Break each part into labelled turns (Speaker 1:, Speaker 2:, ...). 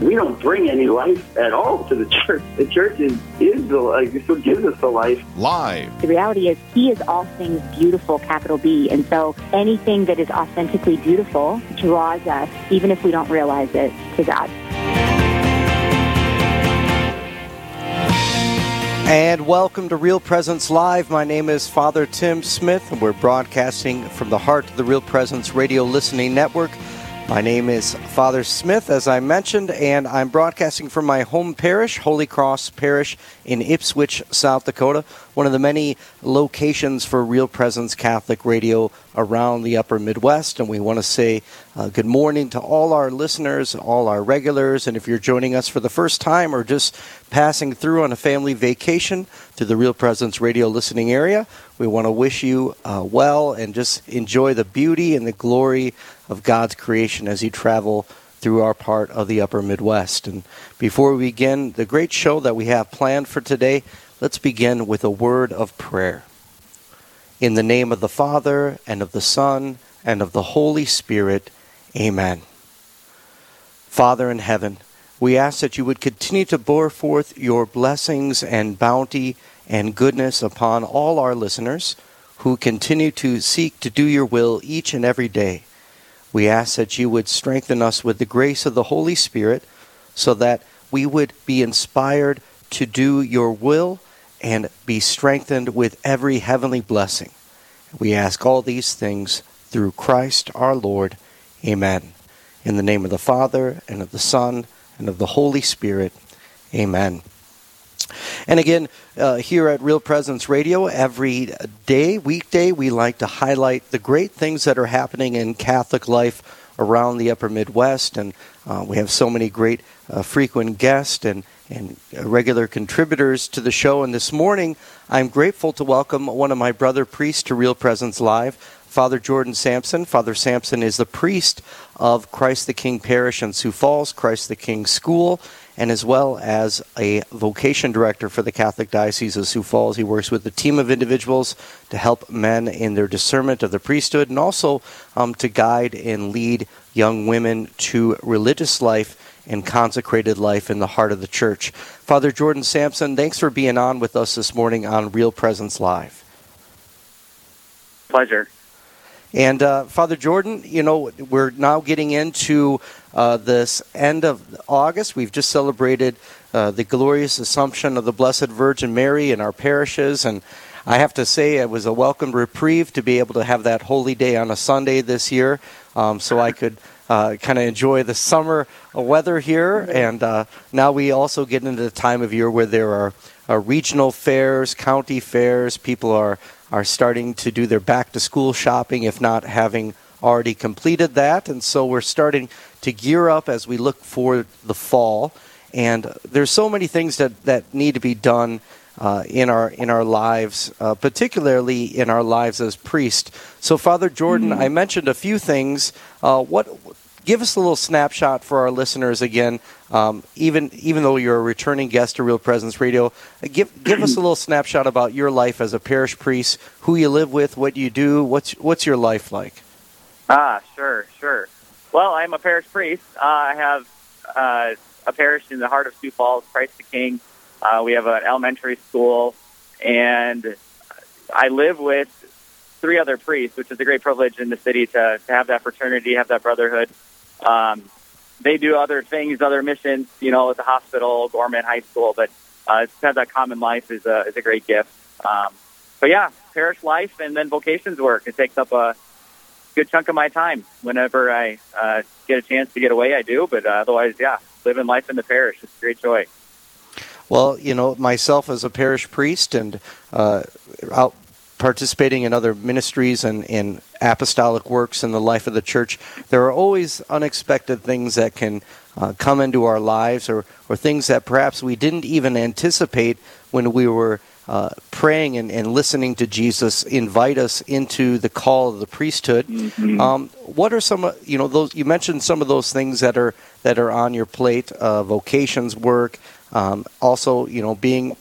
Speaker 1: We don't bring any life at all to the church. The church is, is the life. It's what gives us the life.
Speaker 2: Live.
Speaker 3: The reality is, He is all things beautiful, capital B. And so anything that is authentically beautiful draws us, even if we don't realize it, to God.
Speaker 4: And welcome to Real Presence Live. My name is Father Tim Smith, and we're broadcasting from the heart of the Real Presence Radio Listening Network. My name is Father Smith, as I mentioned, and I'm broadcasting from my home parish, Holy Cross Parish in Ipswich, South Dakota, one of the many locations for Real Presence Catholic Radio around the upper Midwest. And we want to say uh, good morning to all our listeners, all our regulars, and if you're joining us for the first time or just passing through on a family vacation through the Real Presence Radio listening area, we want to wish you uh, well and just enjoy the beauty and the glory of God's creation as you travel through our part of the upper Midwest. And before we begin the great show that we have planned for today, let's begin with a word of prayer. In the name of the Father, and of the Son, and of the Holy Spirit, amen. Father in heaven, we ask that you would continue to pour forth your blessings and bounty and goodness upon all our listeners who continue to seek to do your will each and every day. We ask that you would strengthen us with the grace of the Holy Spirit so that we would be inspired to do your will and be strengthened with every heavenly blessing. We ask all these things through Christ our Lord. Amen. In the name of the Father, and of the Son, and of the Holy Spirit. Amen. And again, uh, here at Real Presence Radio, every day, weekday, we like to highlight the great things that are happening in Catholic life around the upper Midwest. And uh, we have so many great uh, frequent guests and, and regular contributors to the show. And this morning, I'm grateful to welcome one of my brother priests to Real Presence Live, Father Jordan Samson. Father Samson is the priest of Christ the King Parish in Sioux Falls, Christ the King School, and as well as a vocation director for the Catholic Diocese of Sioux Falls. He works with a team of individuals to help men in their discernment of the priesthood and also um, to guide and lead young women to religious life and consecrated life in the heart of the church. Father Jordan Samson, thanks for being on with us this morning on Real Presence Live.
Speaker 5: Pleasure.
Speaker 4: And uh, Father Jordan, you know, we're now getting into uh, this end of August. We've just celebrated uh, the glorious Assumption of the Blessed Virgin Mary in our parishes. And I have to say, it was a welcome reprieve to be able to have that holy day on a Sunday this year um, so I could. Uh, kind of enjoy the summer weather here, and uh, now we also get into the time of year where there are uh, regional fairs, county fairs. People are are starting to do their back to school shopping, if not having already completed that. And so we're starting to gear up as we look for the fall. And there's so many things that, that need to be done uh, in our in our lives, uh, particularly in our lives as priests. So, Father Jordan, mm-hmm. I mentioned a few things. Uh, what give us a little snapshot for our listeners again. Um, even even though you're a returning guest to Real Presence Radio, give give us a little snapshot about your life as a parish priest, who you live with, what you do, what's what's your life like.
Speaker 5: Ah, sure, sure. Well, I'm a parish priest. Uh, I have uh, a parish in the heart of Sioux Falls, Christ the King. Uh, we have an elementary school, and I live with three other priests, which is a great privilege in the city to, to have that fraternity, have that brotherhood. Um, they do other things, other missions, you know, at the hospital, O'Gorman High School, but uh, to have that common life is a, is a great gift. Um, but yeah, parish life and then vocations work. It takes up a good chunk of my time. Whenever I uh, get a chance to get away, I do. But uh, otherwise, yeah, living life in the parish is a great joy.
Speaker 4: Well, you know, myself as a parish priest and uh, out participating in other ministries and in apostolic works in the life of the church, there are always unexpected things that can uh, come into our lives or, or things that perhaps we didn't even anticipate when we were uh, praying and, and, listening to Jesus invite us into the call of the priesthood. Mm-hmm. Um, what are some, you know, those you mentioned some of those things that are that are on your plate: uh, vocations work, um, also, you know, being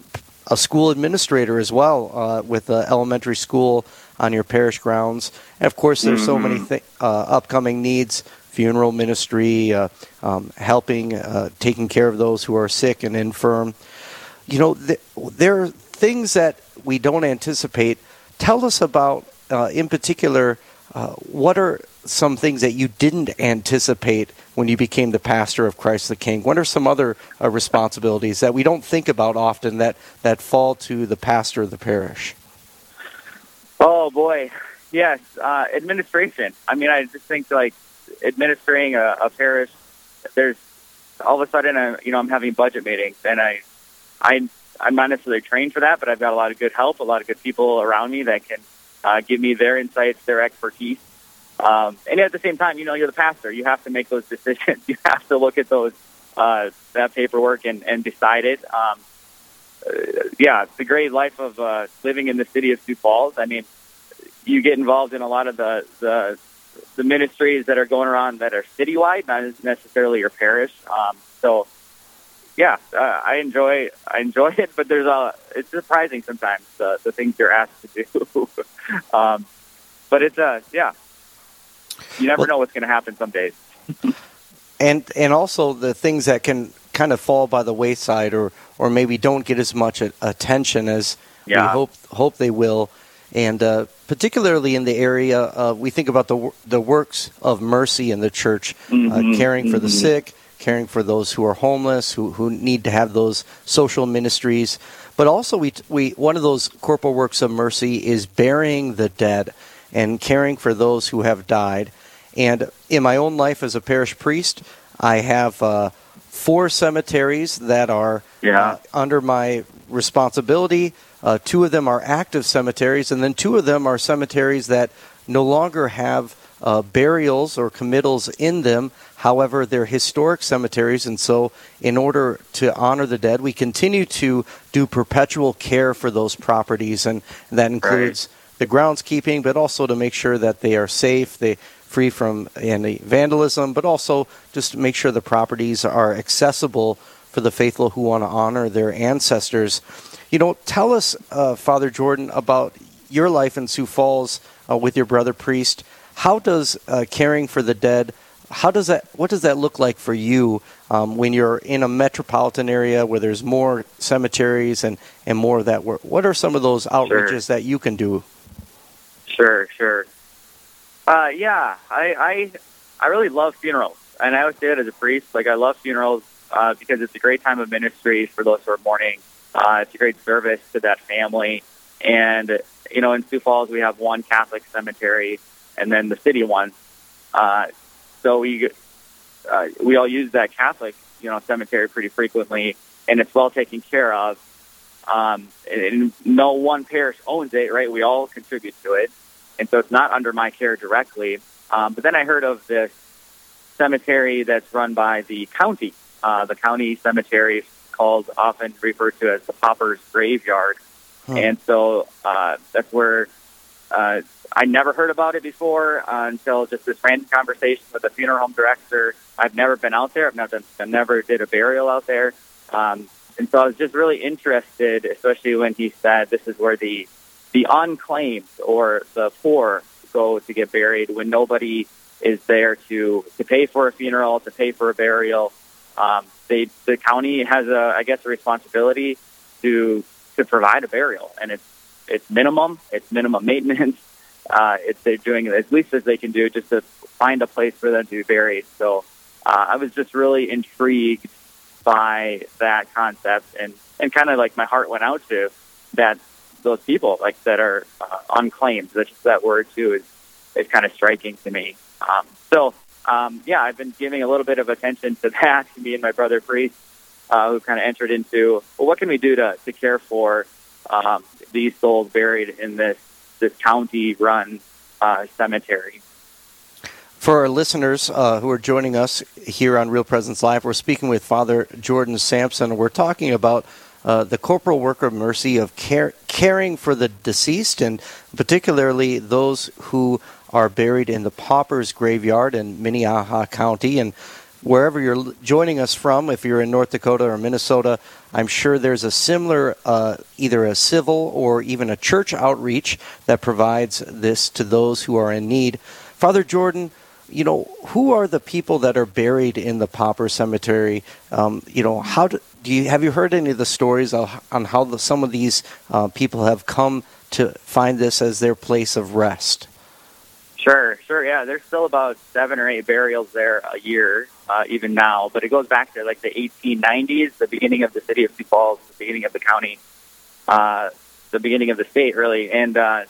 Speaker 4: a school administrator as well uh, with the elementary school on your parish grounds. And of course, there's mm-hmm. so many th- uh, upcoming needs funeral ministry, uh, um, helping, uh, taking care of those who are sick and infirm. You know, th- there are things that we don't anticipate. Tell us about, uh, in particular, uh, what are some things that you didn't anticipate when you became the pastor of Christ the King? What are some other uh, responsibilities that we don't think about often that, that fall to the pastor of the parish?
Speaker 5: Oh boy, yes, uh, administration. I mean, I just think like administering a, a parish, there's all of a sudden, I, you know, I'm having budget meetings, and I, I, I'm not necessarily trained for that, but I've got a lot of good help, a lot of good people around me that can uh, give me their insights, their expertise. Um, and at the same time, you know, you're the pastor. You have to make those decisions. You have to look at those uh, that paperwork and, and decide it. Um, uh, yeah, it's a great life of uh, living in the city of Sioux Falls. I mean, you get involved in a lot of the the the ministries that are going around that are citywide, not necessarily your parish. Um, so, yeah, uh, I enjoy I enjoy it, but there's a it's surprising sometimes the the things you're asked to do. um, but it's uh yeah, you never well, know what's going to happen some days.
Speaker 4: and and also the things that can kind of fall by the wayside or or maybe don't get as much attention as yeah. we hope hope they will and uh, particularly in the area, uh, we think about the the works of mercy in the church, uh, mm-hmm, uh, caring for mm-hmm. the sick, caring for those who are homeless, who who need to have those social ministries. But also, we we one of those corporal works of mercy is burying the dead and caring for those who have died. And in my own life as a parish priest, I have uh, four cemeteries that are yeah. Uh, under my responsibility. Uh, two of them are active cemeteries, and then two of them are cemeteries that no longer have uh, burials or committals in them. However, they're historic cemeteries, and so in order to honor the dead, we continue to do perpetual care for those properties, and that includes right. The groundskeeping, but also to make sure that they are safe, they free from any vandalism, but also just to make sure the properties are accessible for the faithful who want to honor their ancestors. You know, tell us, uh, Father Jordan, about your life in Sioux Falls uh, with your brother priest. How does uh, caring for the dead? How does that? What does that look like for you um, when you're in a metropolitan area where there's more cemeteries and, and more of that work? What are some of those outreaches sure. that you can do?
Speaker 5: Sure, sure. Uh, yeah, I, I I really love funerals, and I always say it as a priest. Like I love funerals uh, because it's a great time of ministry for those who are mourning uh, it's a great service to that family. And, you know, in Sioux Falls, we have one Catholic cemetery and then the city one. Uh, so we, uh, we all use that Catholic, you know, cemetery pretty frequently, and it's well taken care of. Um, and, and no one parish owns it, right? We all contribute to it. And so it's not under my care directly. Um, but then I heard of this cemetery that's run by the county, uh, the county cemetery called often referred to as the Pauper's Graveyard. Hmm. And so uh, that's where uh, I never heard about it before uh, until just this random conversation with the funeral home director. I've never been out there. I've never, I never did a burial out there. Um, and so I was just really interested, especially when he said this is where the the unclaimed or the poor go to get buried when nobody is there to to pay for a funeral, to pay for a burial. Um, they the county has a I guess a responsibility to to provide a burial, and it's it's minimum, it's minimum maintenance. Uh, it's they're doing as least as they can do just to find a place for them to be buried. So uh, I was just really intrigued by that concept, and and kind of like my heart went out to that those people like that are uh, unclaimed. That word too is is kind of striking to me. Um, so um, yeah, I've been giving a little bit of attention to that. Me and my brother Priest, uh, who kind of entered into well, what can we do to to care for um, these souls buried in this this county-run uh, cemetery.
Speaker 4: For our listeners uh, who are joining us here on Real Presence Live, we're speaking with Father Jordan Samson. We're talking about uh, the corporal work of mercy of care, caring for the deceased, and particularly those who are buried in the Paupers Graveyard in Minnehaha County. And wherever you're joining us from, if you're in North Dakota or Minnesota, I'm sure there's a similar, uh, either a civil or even a church outreach that provides this to those who are in need. Father Jordan, you know, who are the people that are buried in the Pauper Cemetery? Um, you know, how do, do, you have you heard any of the stories on how the, some of these uh, people have come to find this as their place of rest?
Speaker 5: Sure, sure. Yeah, there's still about seven or eight burials there a year, uh, even now. But it goes back to like the 1890s, the beginning of the city of Sioux Falls, the beginning of the county, uh, the beginning of the state, really. And uh,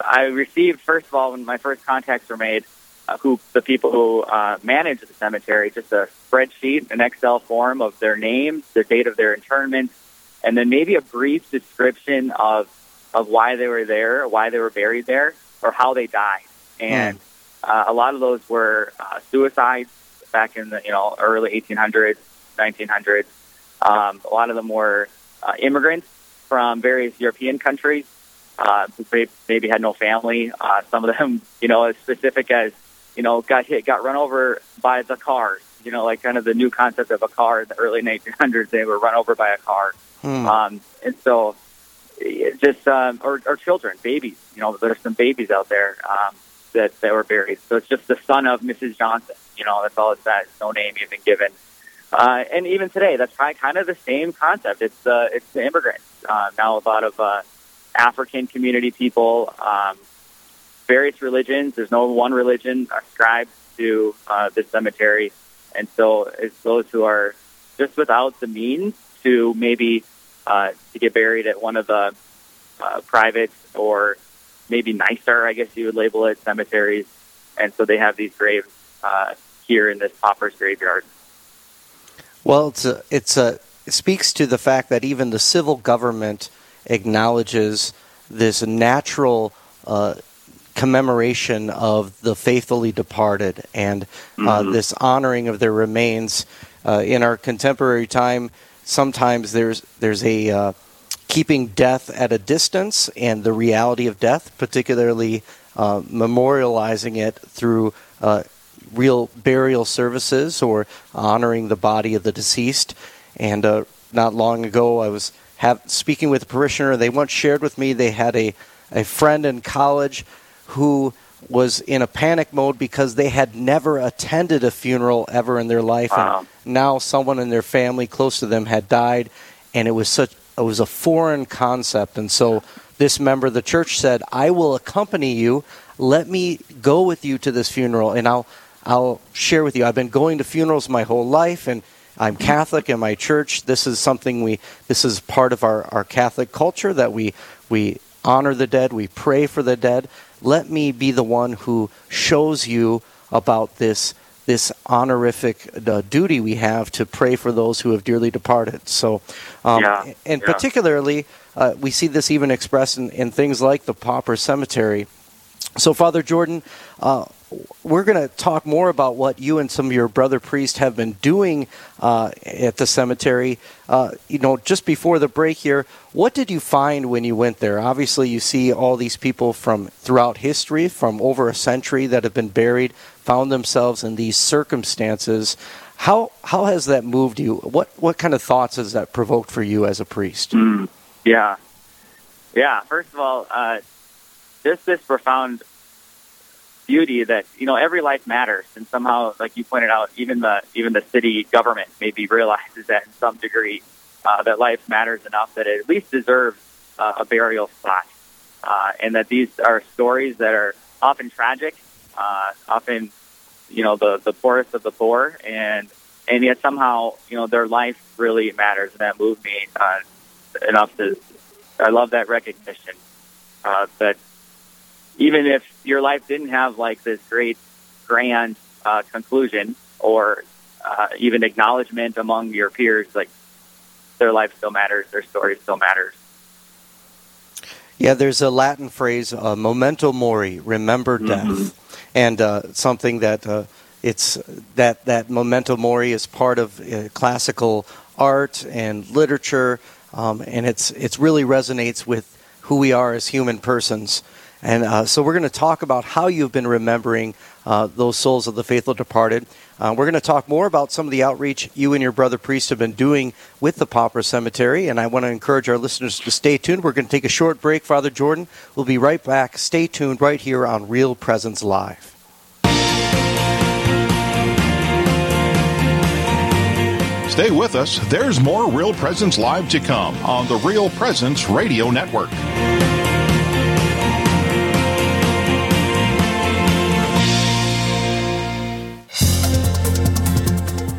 Speaker 5: I received, first of all, when my first contacts were made, uh, who the people who uh, manage the cemetery, just a spreadsheet, an Excel form of their names, the date of their interment, and then maybe a brief description of of why they were there, why they were buried there or how they died. And uh, a lot of those were uh, suicides back in the you know early 1800s, 1900s. Um, a lot of them were uh, immigrants from various European countries uh, who maybe had no family. Uh, some of them, you know, as specific as you know, got hit, got run over by the cars. You know, like kind of the new concept of a car in the early 1900s. They were run over by a car, hmm. um, and so just um, or, or children, babies. You know, there's some babies out there um, that that were buried. So it's just the son of Mrs. Johnson. You know, that's all it says. No name even given. Uh, and even today, that's kind of the same concept. It's uh, it's the immigrants uh, now. A lot of uh, African community people, um, various religions. There's no one religion ascribed to uh, this cemetery, and so it's those who are just without the means to maybe uh, to get buried at one of the uh, private or maybe nicer, I guess you would label it, cemeteries. And so they have these graves uh, here in this pauper's graveyard.
Speaker 4: Well, it's a, it's a, it speaks to the fact that even the civil government acknowledges this natural uh, commemoration of the faithfully departed and uh, mm-hmm. this honoring of their remains. Uh, in our contemporary time, sometimes there's there's a uh, keeping death at a distance and the reality of death, particularly uh, memorializing it through uh, real burial services or honoring the body of the deceased. And uh, not long ago, I was have, speaking with a parishioner. They once shared with me they had a a friend in college who was in a panic mode because they had never attended a funeral ever in their life, wow. and now someone in their family close to them had died, and it was such it was a foreign concept, and so this member of the church said, "I will accompany you. Let me go with you to this funeral, and I'll I'll share with you. I've been going to funerals my whole life, and." I'm Catholic in my church. This is something we this is part of our, our Catholic culture that we we honor the dead, we pray for the dead let me be the one who shows you about this this honorific uh, duty we have to pray for those who have dearly departed. So, um, yeah, and yeah. particularly, uh, we see this even expressed in, in, things like the Pauper Cemetery. So, Father Jordan, uh, we're going to talk more about what you and some of your brother priests have been doing uh, at the cemetery. Uh, you know, just before the break here, what did you find when you went there? Obviously, you see all these people from throughout history, from over a century, that have been buried, found themselves in these circumstances. How how has that moved you? What what kind of thoughts has that provoked for you as a priest?
Speaker 5: Mm, yeah, yeah. First of all, uh, this profound beauty that you know every life matters, and somehow, like you pointed out, even the even the city government maybe realizes that in some degree uh, that life matters enough that it at least deserves uh, a burial spot, uh, and that these are stories that are often tragic, uh, often you know the the poorest of the poor, and and yet somehow you know their life really matters, and that moved me uh, enough to. I love that recognition uh, that even if your life didn't have like this great grand uh, conclusion or uh, even acknowledgement among your peers, like their life still matters, their story still matters.
Speaker 4: Yeah, there's a Latin phrase, uh, "memento mori," remember death, mm-hmm. and uh, something that uh, it's that that memento mori is part of uh, classical art and literature, um, and it's it's really resonates with who we are as human persons. And uh, so we're going to talk about how you've been remembering uh, those souls of the faithful departed. Uh, we're going to talk more about some of the outreach you and your brother priest have been doing with the Pauper Cemetery. And I want to encourage our listeners to stay tuned. We're going to take a short break, Father Jordan. We'll be right back. Stay tuned right here on Real Presence Live.
Speaker 2: Stay with us. There's more Real Presence Live to come on the Real Presence Radio Network.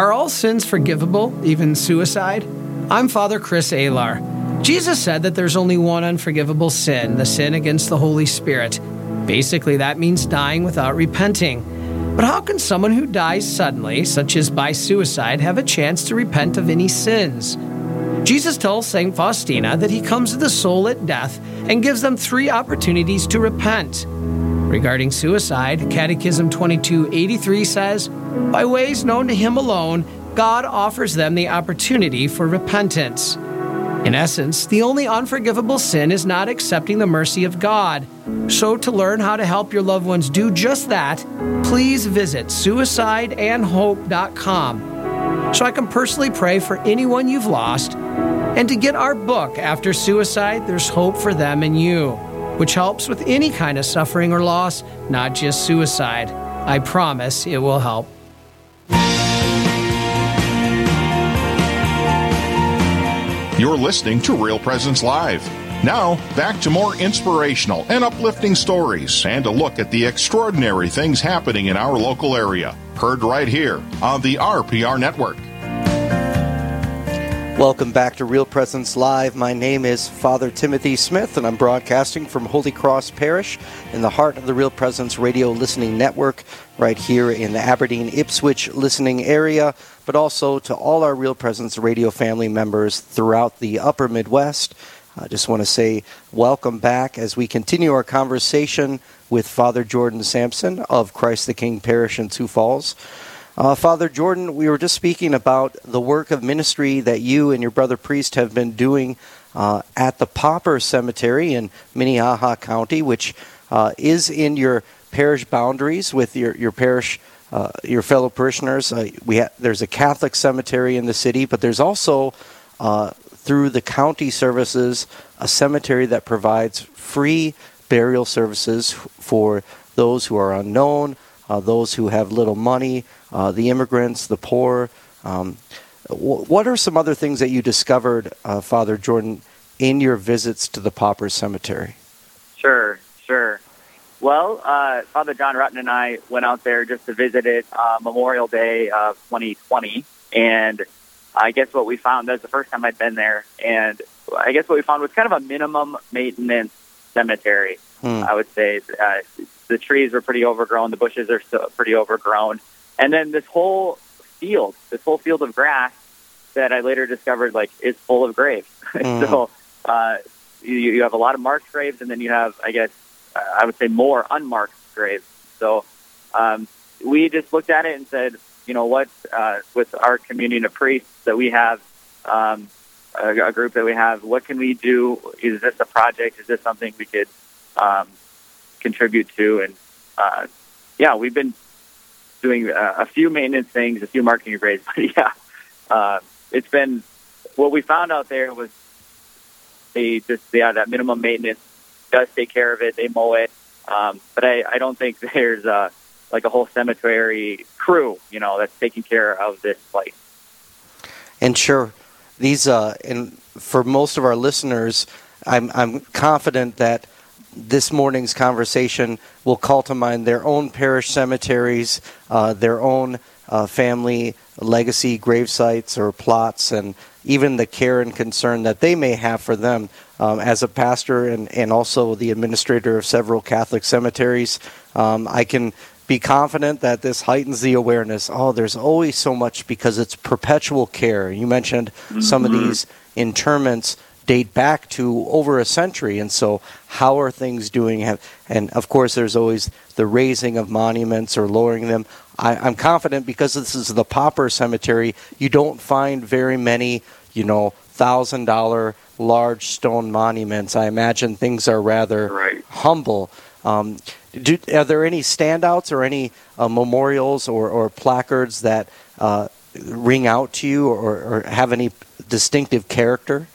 Speaker 6: Are all sins forgivable, even suicide? I'm Father Chris Alar. Jesus said that there's only one unforgivable sin, the sin against the Holy Spirit. Basically, that means dying without repenting. But how can someone who dies suddenly, such as by suicide, have a chance to repent of any sins? Jesus tells St. Faustina that he comes to the soul at death and gives them three opportunities to repent. Regarding suicide, Catechism 2283 says, By ways known to him alone, God offers them the opportunity for repentance. In essence, the only unforgivable sin is not accepting the mercy of God. So, to learn how to help your loved ones do just that, please visit suicideandhope.com so I can personally pray for anyone you've lost and to get our book, After Suicide, There's Hope for Them and You which helps with any kind of suffering or loss, not just suicide. I promise it will help.
Speaker 2: You're listening to Real Presence Live. Now, back to more inspirational and uplifting stories and a look at the extraordinary things happening in our local area. Heard right here on the RPR Network.
Speaker 4: Welcome back to Real Presence Live. My name is Father Timothy Smith, and I'm broadcasting from Holy Cross Parish in the heart of the Real Presence Radio Listening Network, right here in the Aberdeen Ipswich listening area, but also to all our Real Presence Radio family members throughout the upper Midwest. I just want to say welcome back as we continue our conversation with Father Jordan Samson of Christ the King Parish in Sioux Falls. Uh, Father Jordan, we were just speaking about the work of ministry that you and your brother priest have been doing uh, at the Pauper Cemetery in Minnehaha County, which uh, is in your parish boundaries with your, your parish, uh, your fellow parishioners. Uh, we ha- there's a Catholic cemetery in the city, but there's also, uh, through the county services, a cemetery that provides free burial services for those who are unknown, those who have little money, uh, the immigrants, the poor. Um, what are some other things that you discovered, uh, Father Jordan, in your visits to the Pauper Cemetery?
Speaker 5: Sure, sure. Well, uh, Father John Rutten and I went out there just to visit it uh, Memorial Day of 2020, and I guess what we found that was the first time I'd been there, and I guess what we found was kind of a minimum maintenance cemetery. Hmm. I would say uh, the trees were pretty overgrown, the bushes are still pretty overgrown, and then this whole field, this whole field of grass that I later discovered like is full of graves. Mm. so uh, you, you have a lot of marked graves, and then you have, I guess, I would say more unmarked graves. So um, we just looked at it and said, you know what, uh, with our communion of priests that we have, um, a, a group that we have, what can we do? Is this a project? Is this something we could um, contribute to? And uh, yeah, we've been doing uh, a few maintenance things, a few marketing grades, but yeah, uh, it's been what we found out there was they just yeah that minimum maintenance does take care of it. They mow it, um, but I, I don't think there's a like a whole cemetery crew, you know, that's taking care of this place.
Speaker 4: And sure, these uh, and for most of our listeners, I'm I'm confident that this morning's conversation will call to mind their own parish cemeteries, uh, their own uh, family legacy grave sites or plots, and even the care and concern that they may have for them. Um, as a pastor and, and also the administrator of several Catholic cemeteries, um, I can be confident that this heightens the awareness. Oh, there's always so much because it's perpetual care. You mentioned mm-hmm. some of mm-hmm. these interments date back to over a century, and so how are things doing? And of course, there's always the raising of monuments or lowering them. I, am confident because this is the pauper cemetery, you don't find very many, you know, thousand dollar large stone monuments. I imagine things are rather
Speaker 5: right.
Speaker 4: humble. Um, do, are there any standouts or any uh, memorials or, or, placards that uh, ring out to you or, or, have any distinctive character?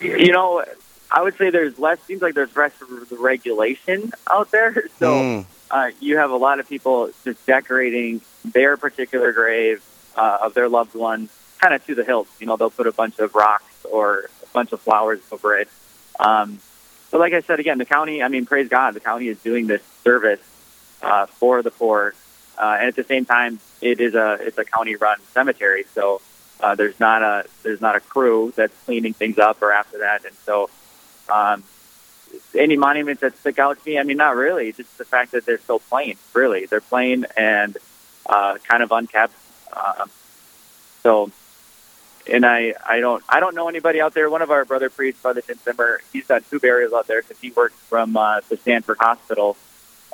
Speaker 5: You know, I would say there's less. Seems like there's less regulation out there. So mm uh, you have a lot of people just decorating their particular grave uh, of their loved one kind of to the hilt. You know, they'll put a bunch of rocks or a bunch of flowers over it. Um, but like I said, again, the county, I mean, praise God, the county is doing this service uh, for the poor. Uh, and at the same time, it is a it's a county run cemetery, so uh, there's not a there's not a crew that's cleaning things up or after that, and so um, any monuments that stick out to me? I mean, not really. Just the fact that they're so plain. Really, they're plain and uh, kind of unkept. Uh, so, and I, I don't, I don't know anybody out there. One of our brother priests, Father Tim Zimmer, he's done two burials out there because he worked from uh, the Sanford Hospital,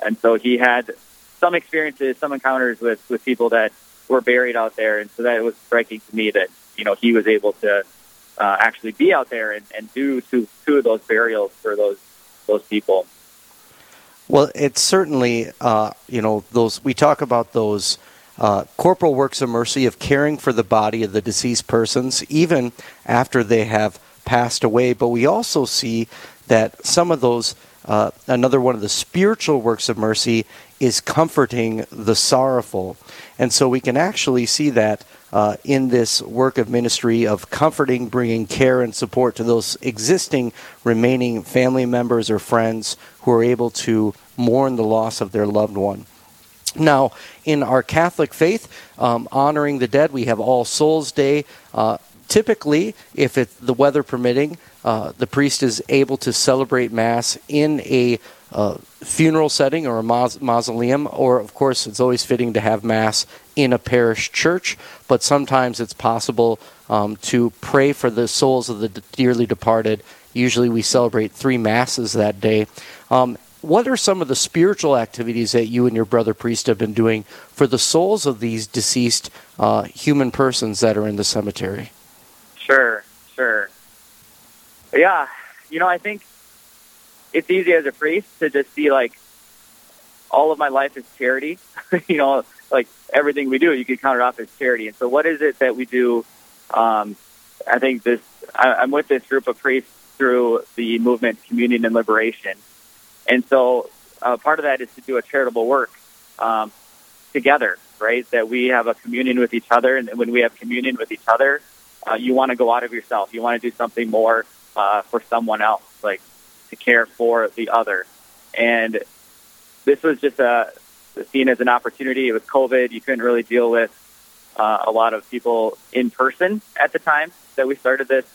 Speaker 5: and so he had some experiences, some encounters with with people that were buried out there, and so that was striking to me that you know he was able to uh, actually be out there and, and do two two of those burials for those those people.
Speaker 4: Well, it's certainly, uh, you know, those we talk about those uh, corporal works of mercy of caring for the body of the deceased persons, even after they have passed away. But we also see that some of those, uh, another one of the spiritual works of mercy is comforting the sorrowful. And so we can actually see that uh, in this work of ministry of comforting, bringing care and support to those existing remaining family members or friends who are able to mourn the loss of their loved one. Now, in our Catholic faith, um, honoring the dead, we have All Souls Day. Uh, typically, if it, the weather permitting, uh, the priest is able to celebrate Mass in a uh, funeral setting or a mausoleum, or of course, it's always fitting to have Mass in a parish church, but sometimes it's possible um, to pray for the souls of the dearly departed. Usually, we celebrate three Masses that day. Um, what are some of the spiritual activities that you and your brother priest have been doing for the souls of these deceased uh, human persons that are in the cemetery?
Speaker 5: Sure, sure. Yeah, you know, I think it's easy as a priest to just see like all of my life is charity. you know, like everything we do, you could count it off as charity. And so, what is it that we do? Um, I think this. I, I'm with this group of priests through the movement Communion and Liberation, and so uh, part of that is to do a charitable work um, together. Right, that we have a communion with each other, and when we have communion with each other, uh, you want to go out of yourself. You want to do something more uh, for someone else, like to care for the other. And this was just a seen as an opportunity. It was COVID. You couldn't really deal with uh, a lot of people in person at the time that we started this.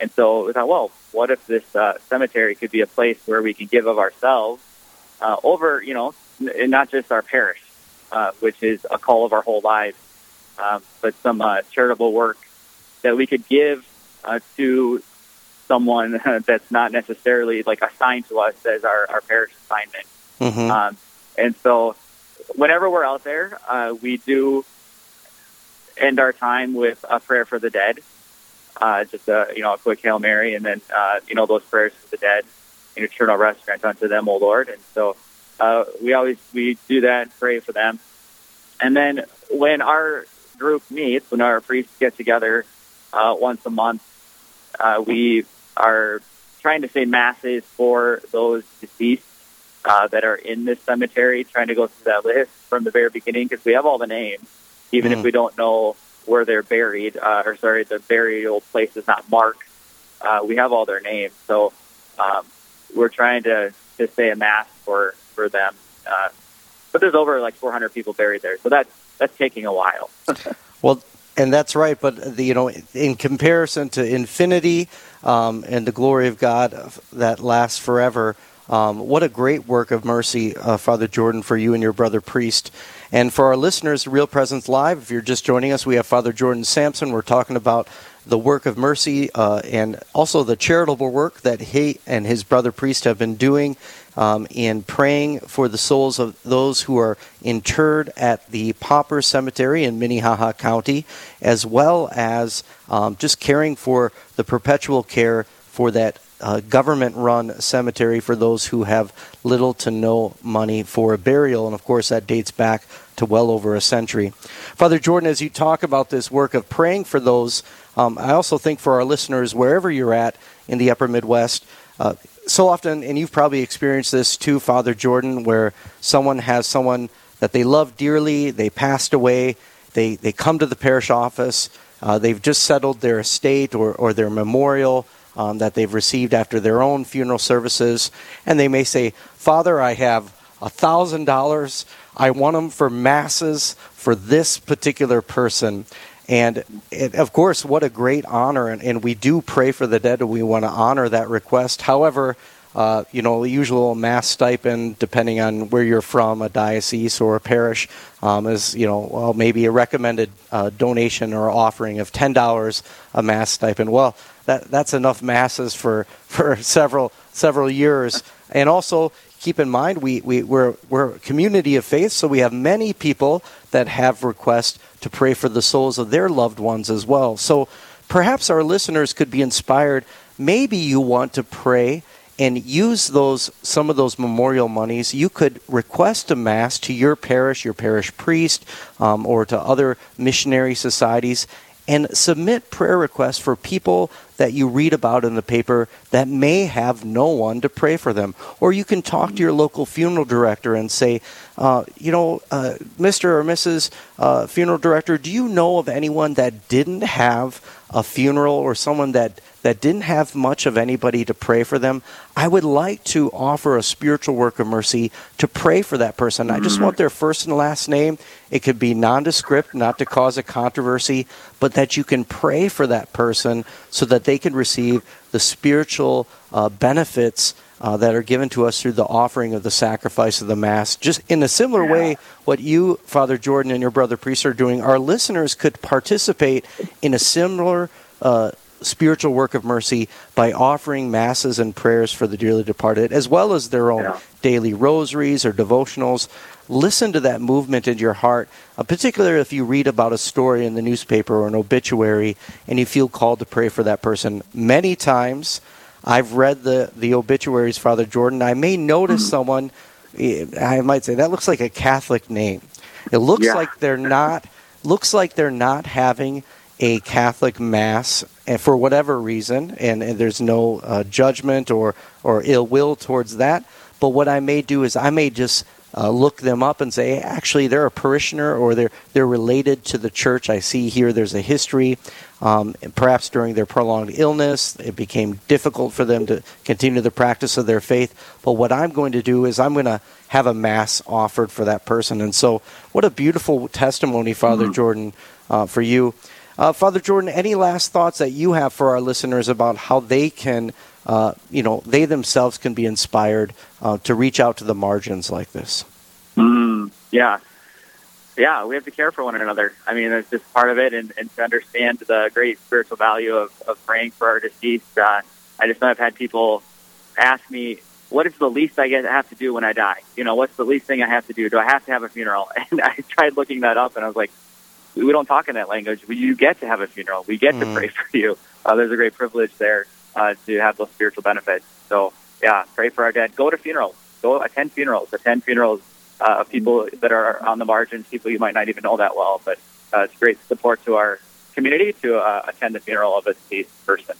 Speaker 5: And so we thought, well, what if this uh, cemetery could be a place where we can give of ourselves uh, over, you know, n- not just our parish, uh, which is a call of our whole lives, um, but some uh, charitable work that we could give uh, to someone that's not necessarily like assigned to us as our, our parish assignment. Mm-hmm. Um, and so whenever we're out there, uh, we do end our time with a prayer for the dead. Uh, just a you know a quick hail mary, and then uh, you know those prayers for the dead, and eternal rest grant unto them, O Lord. And so uh, we always we do that, and pray for them, and then when our group meets, when our priests get together, uh, once a month. Uh, we are trying to say masses for those deceased uh, that are in this cemetery, trying to go through that list from the very beginning because we have all the names, even
Speaker 4: Mm.
Speaker 5: if we don't know where they're buried, uh, or sorry, the burial place is not marked. Uh, we have all their names, so um, we're trying to, to say a mass for for them. Uh, but there's over like 400 people buried there, so that's that's taking a while.
Speaker 4: Well, and that's right, but the, you know, in comparison to infinity um, and the glory of God that lasts forever, um, what a great work of mercy, uh, Father Jordan, for you and your brother priest. And for our listeners, Real Presence Live, if you're just joining us, we have Father Jordan Samson. We're talking about the work of mercy uh, and also the charitable work that he and his brother priest have been doing um, in praying for the souls of those who are interred at the Pauper Cemetery in Minnehaha County, as well as um, just caring for the perpetual care for that uh, government run cemetery for those who have little to no money for a burial. And of course, that dates back to well over a century. Father Jordan, as you talk about this work of praying for those, um, I also think for our listeners, wherever you're at in the upper Midwest, uh, so often, and you've probably experienced this too, Father Jordan, where someone has someone that they love dearly, they passed away, they, they come to the parish office, uh, they've just settled their estate or, or their memorial um, that they've received after their own funeral services, and they may say, Father, I have a thousand dollars. I want them for masses for this particular person. And it, of course, what a great honor. And, and we do pray for the dead, and we want to honor that request. However, uh, you know, the usual mass stipend, depending on where you're from, a diocese or a parish, um, is, you know, well, maybe a recommended uh, donation or offering of $10 a mass stipend. Well, that, that's enough masses for, for several, several years. And also, keep in mind, we, we, we're, we're a community of faith, so we have many people that have requests to pray for the souls of their loved ones as well. So perhaps our listeners could be inspired. Maybe you want to pray and use those some of those memorial monies. You could request a mass to your parish, your parish priest, um, or to other missionary societies, and submit prayer requests for people that you read about in the paper that may have no one to pray for them. Or you can talk to your local funeral director and say, uh, you know, uh, Mr. or Mrs. Uh, funeral director, do you know of anyone that didn't have a funeral or someone that that didn't have much of anybody to pray for them, I would like to offer a spiritual work of mercy to pray for that person. I just want their first and last name. It could be nondescript, not to cause a controversy, but that you can pray for that person so that they can receive the spiritual uh, benefits uh, that are given to us through the offering of the sacrifice of the Mass. Just in a similar way, what you, Father Jordan, and your brother priest are doing, our listeners could participate in a similar uh, spiritual work of mercy by offering masses and prayers for the dearly departed, as well as their own daily rosaries or devotionals. Listen to that movement in your heart, uh, particularly if you read about a story in the newspaper or an obituary and you feel called to pray for that person. Many times, I've read the, the obituaries, Father Jordan. I may notice someone, eh, I might say, that looks like a Catholic name. It looks
Speaker 1: Yeah.
Speaker 4: like they're not looks like they're not having a Catholic mass and for whatever reason, and, and there's no uh, judgment or or ill will towards that. But what I may do is I may just uh, look them up and say, actually, they're a parishioner or they're they're related to the church. I see here there's a history. Um, perhaps during their prolonged illness, it became difficult for them to continue the practice of their faith. But what I'm going to do is I'm going to have a mass offered for that person. And so, what a beautiful testimony, Father Jordan, uh, for you. Uh, Father Jordan, any last thoughts that you have for our listeners about how they can, uh, you know, they themselves can be inspired uh, to reach out to the margins like this?
Speaker 5: Mm, yeah. Yeah, we have to care for one another. I mean, that's just part of it, and, and to understand the great spiritual value of, of praying for our deceased. Uh, I just know I've had people ask me, what is the least I get have to do when I die? You know, what's the least thing I have to do? Do I have to have a funeral? And I tried looking that up, and I was like, we don't talk in that language. You get to have a funeral. We get to
Speaker 4: Mm.
Speaker 5: pray for you. Uh, there's a great privilege there uh, to have those spiritual benefits. So, yeah, pray for our dead. Go to funerals. Go attend funerals. Attend funerals uh, of people that are on the margins, people you might not even know that well. But uh, it's great support to our community to uh, attend the funeral of a deceased person.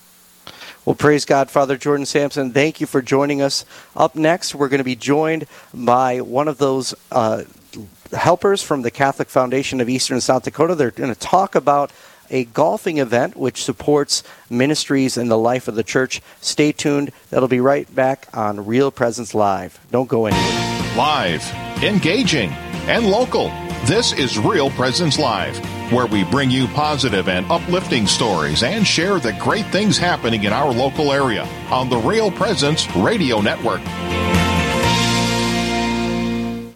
Speaker 4: Well, praise God, Father Jordan Samson. Thank you for joining us. Up next, we're going to be joined by one of those uh, helpers from the Catholic Foundation of Eastern South Dakota. They're going to talk about a golfing event which supports ministries in the life of the church. Stay tuned. That'll be right back on Real Presence Live. Don't go anywhere.
Speaker 2: Live, engaging, and local. This is Real Presence Live, where we bring you positive and uplifting stories and share the great things happening in our local area on the Real Presence Radio Network.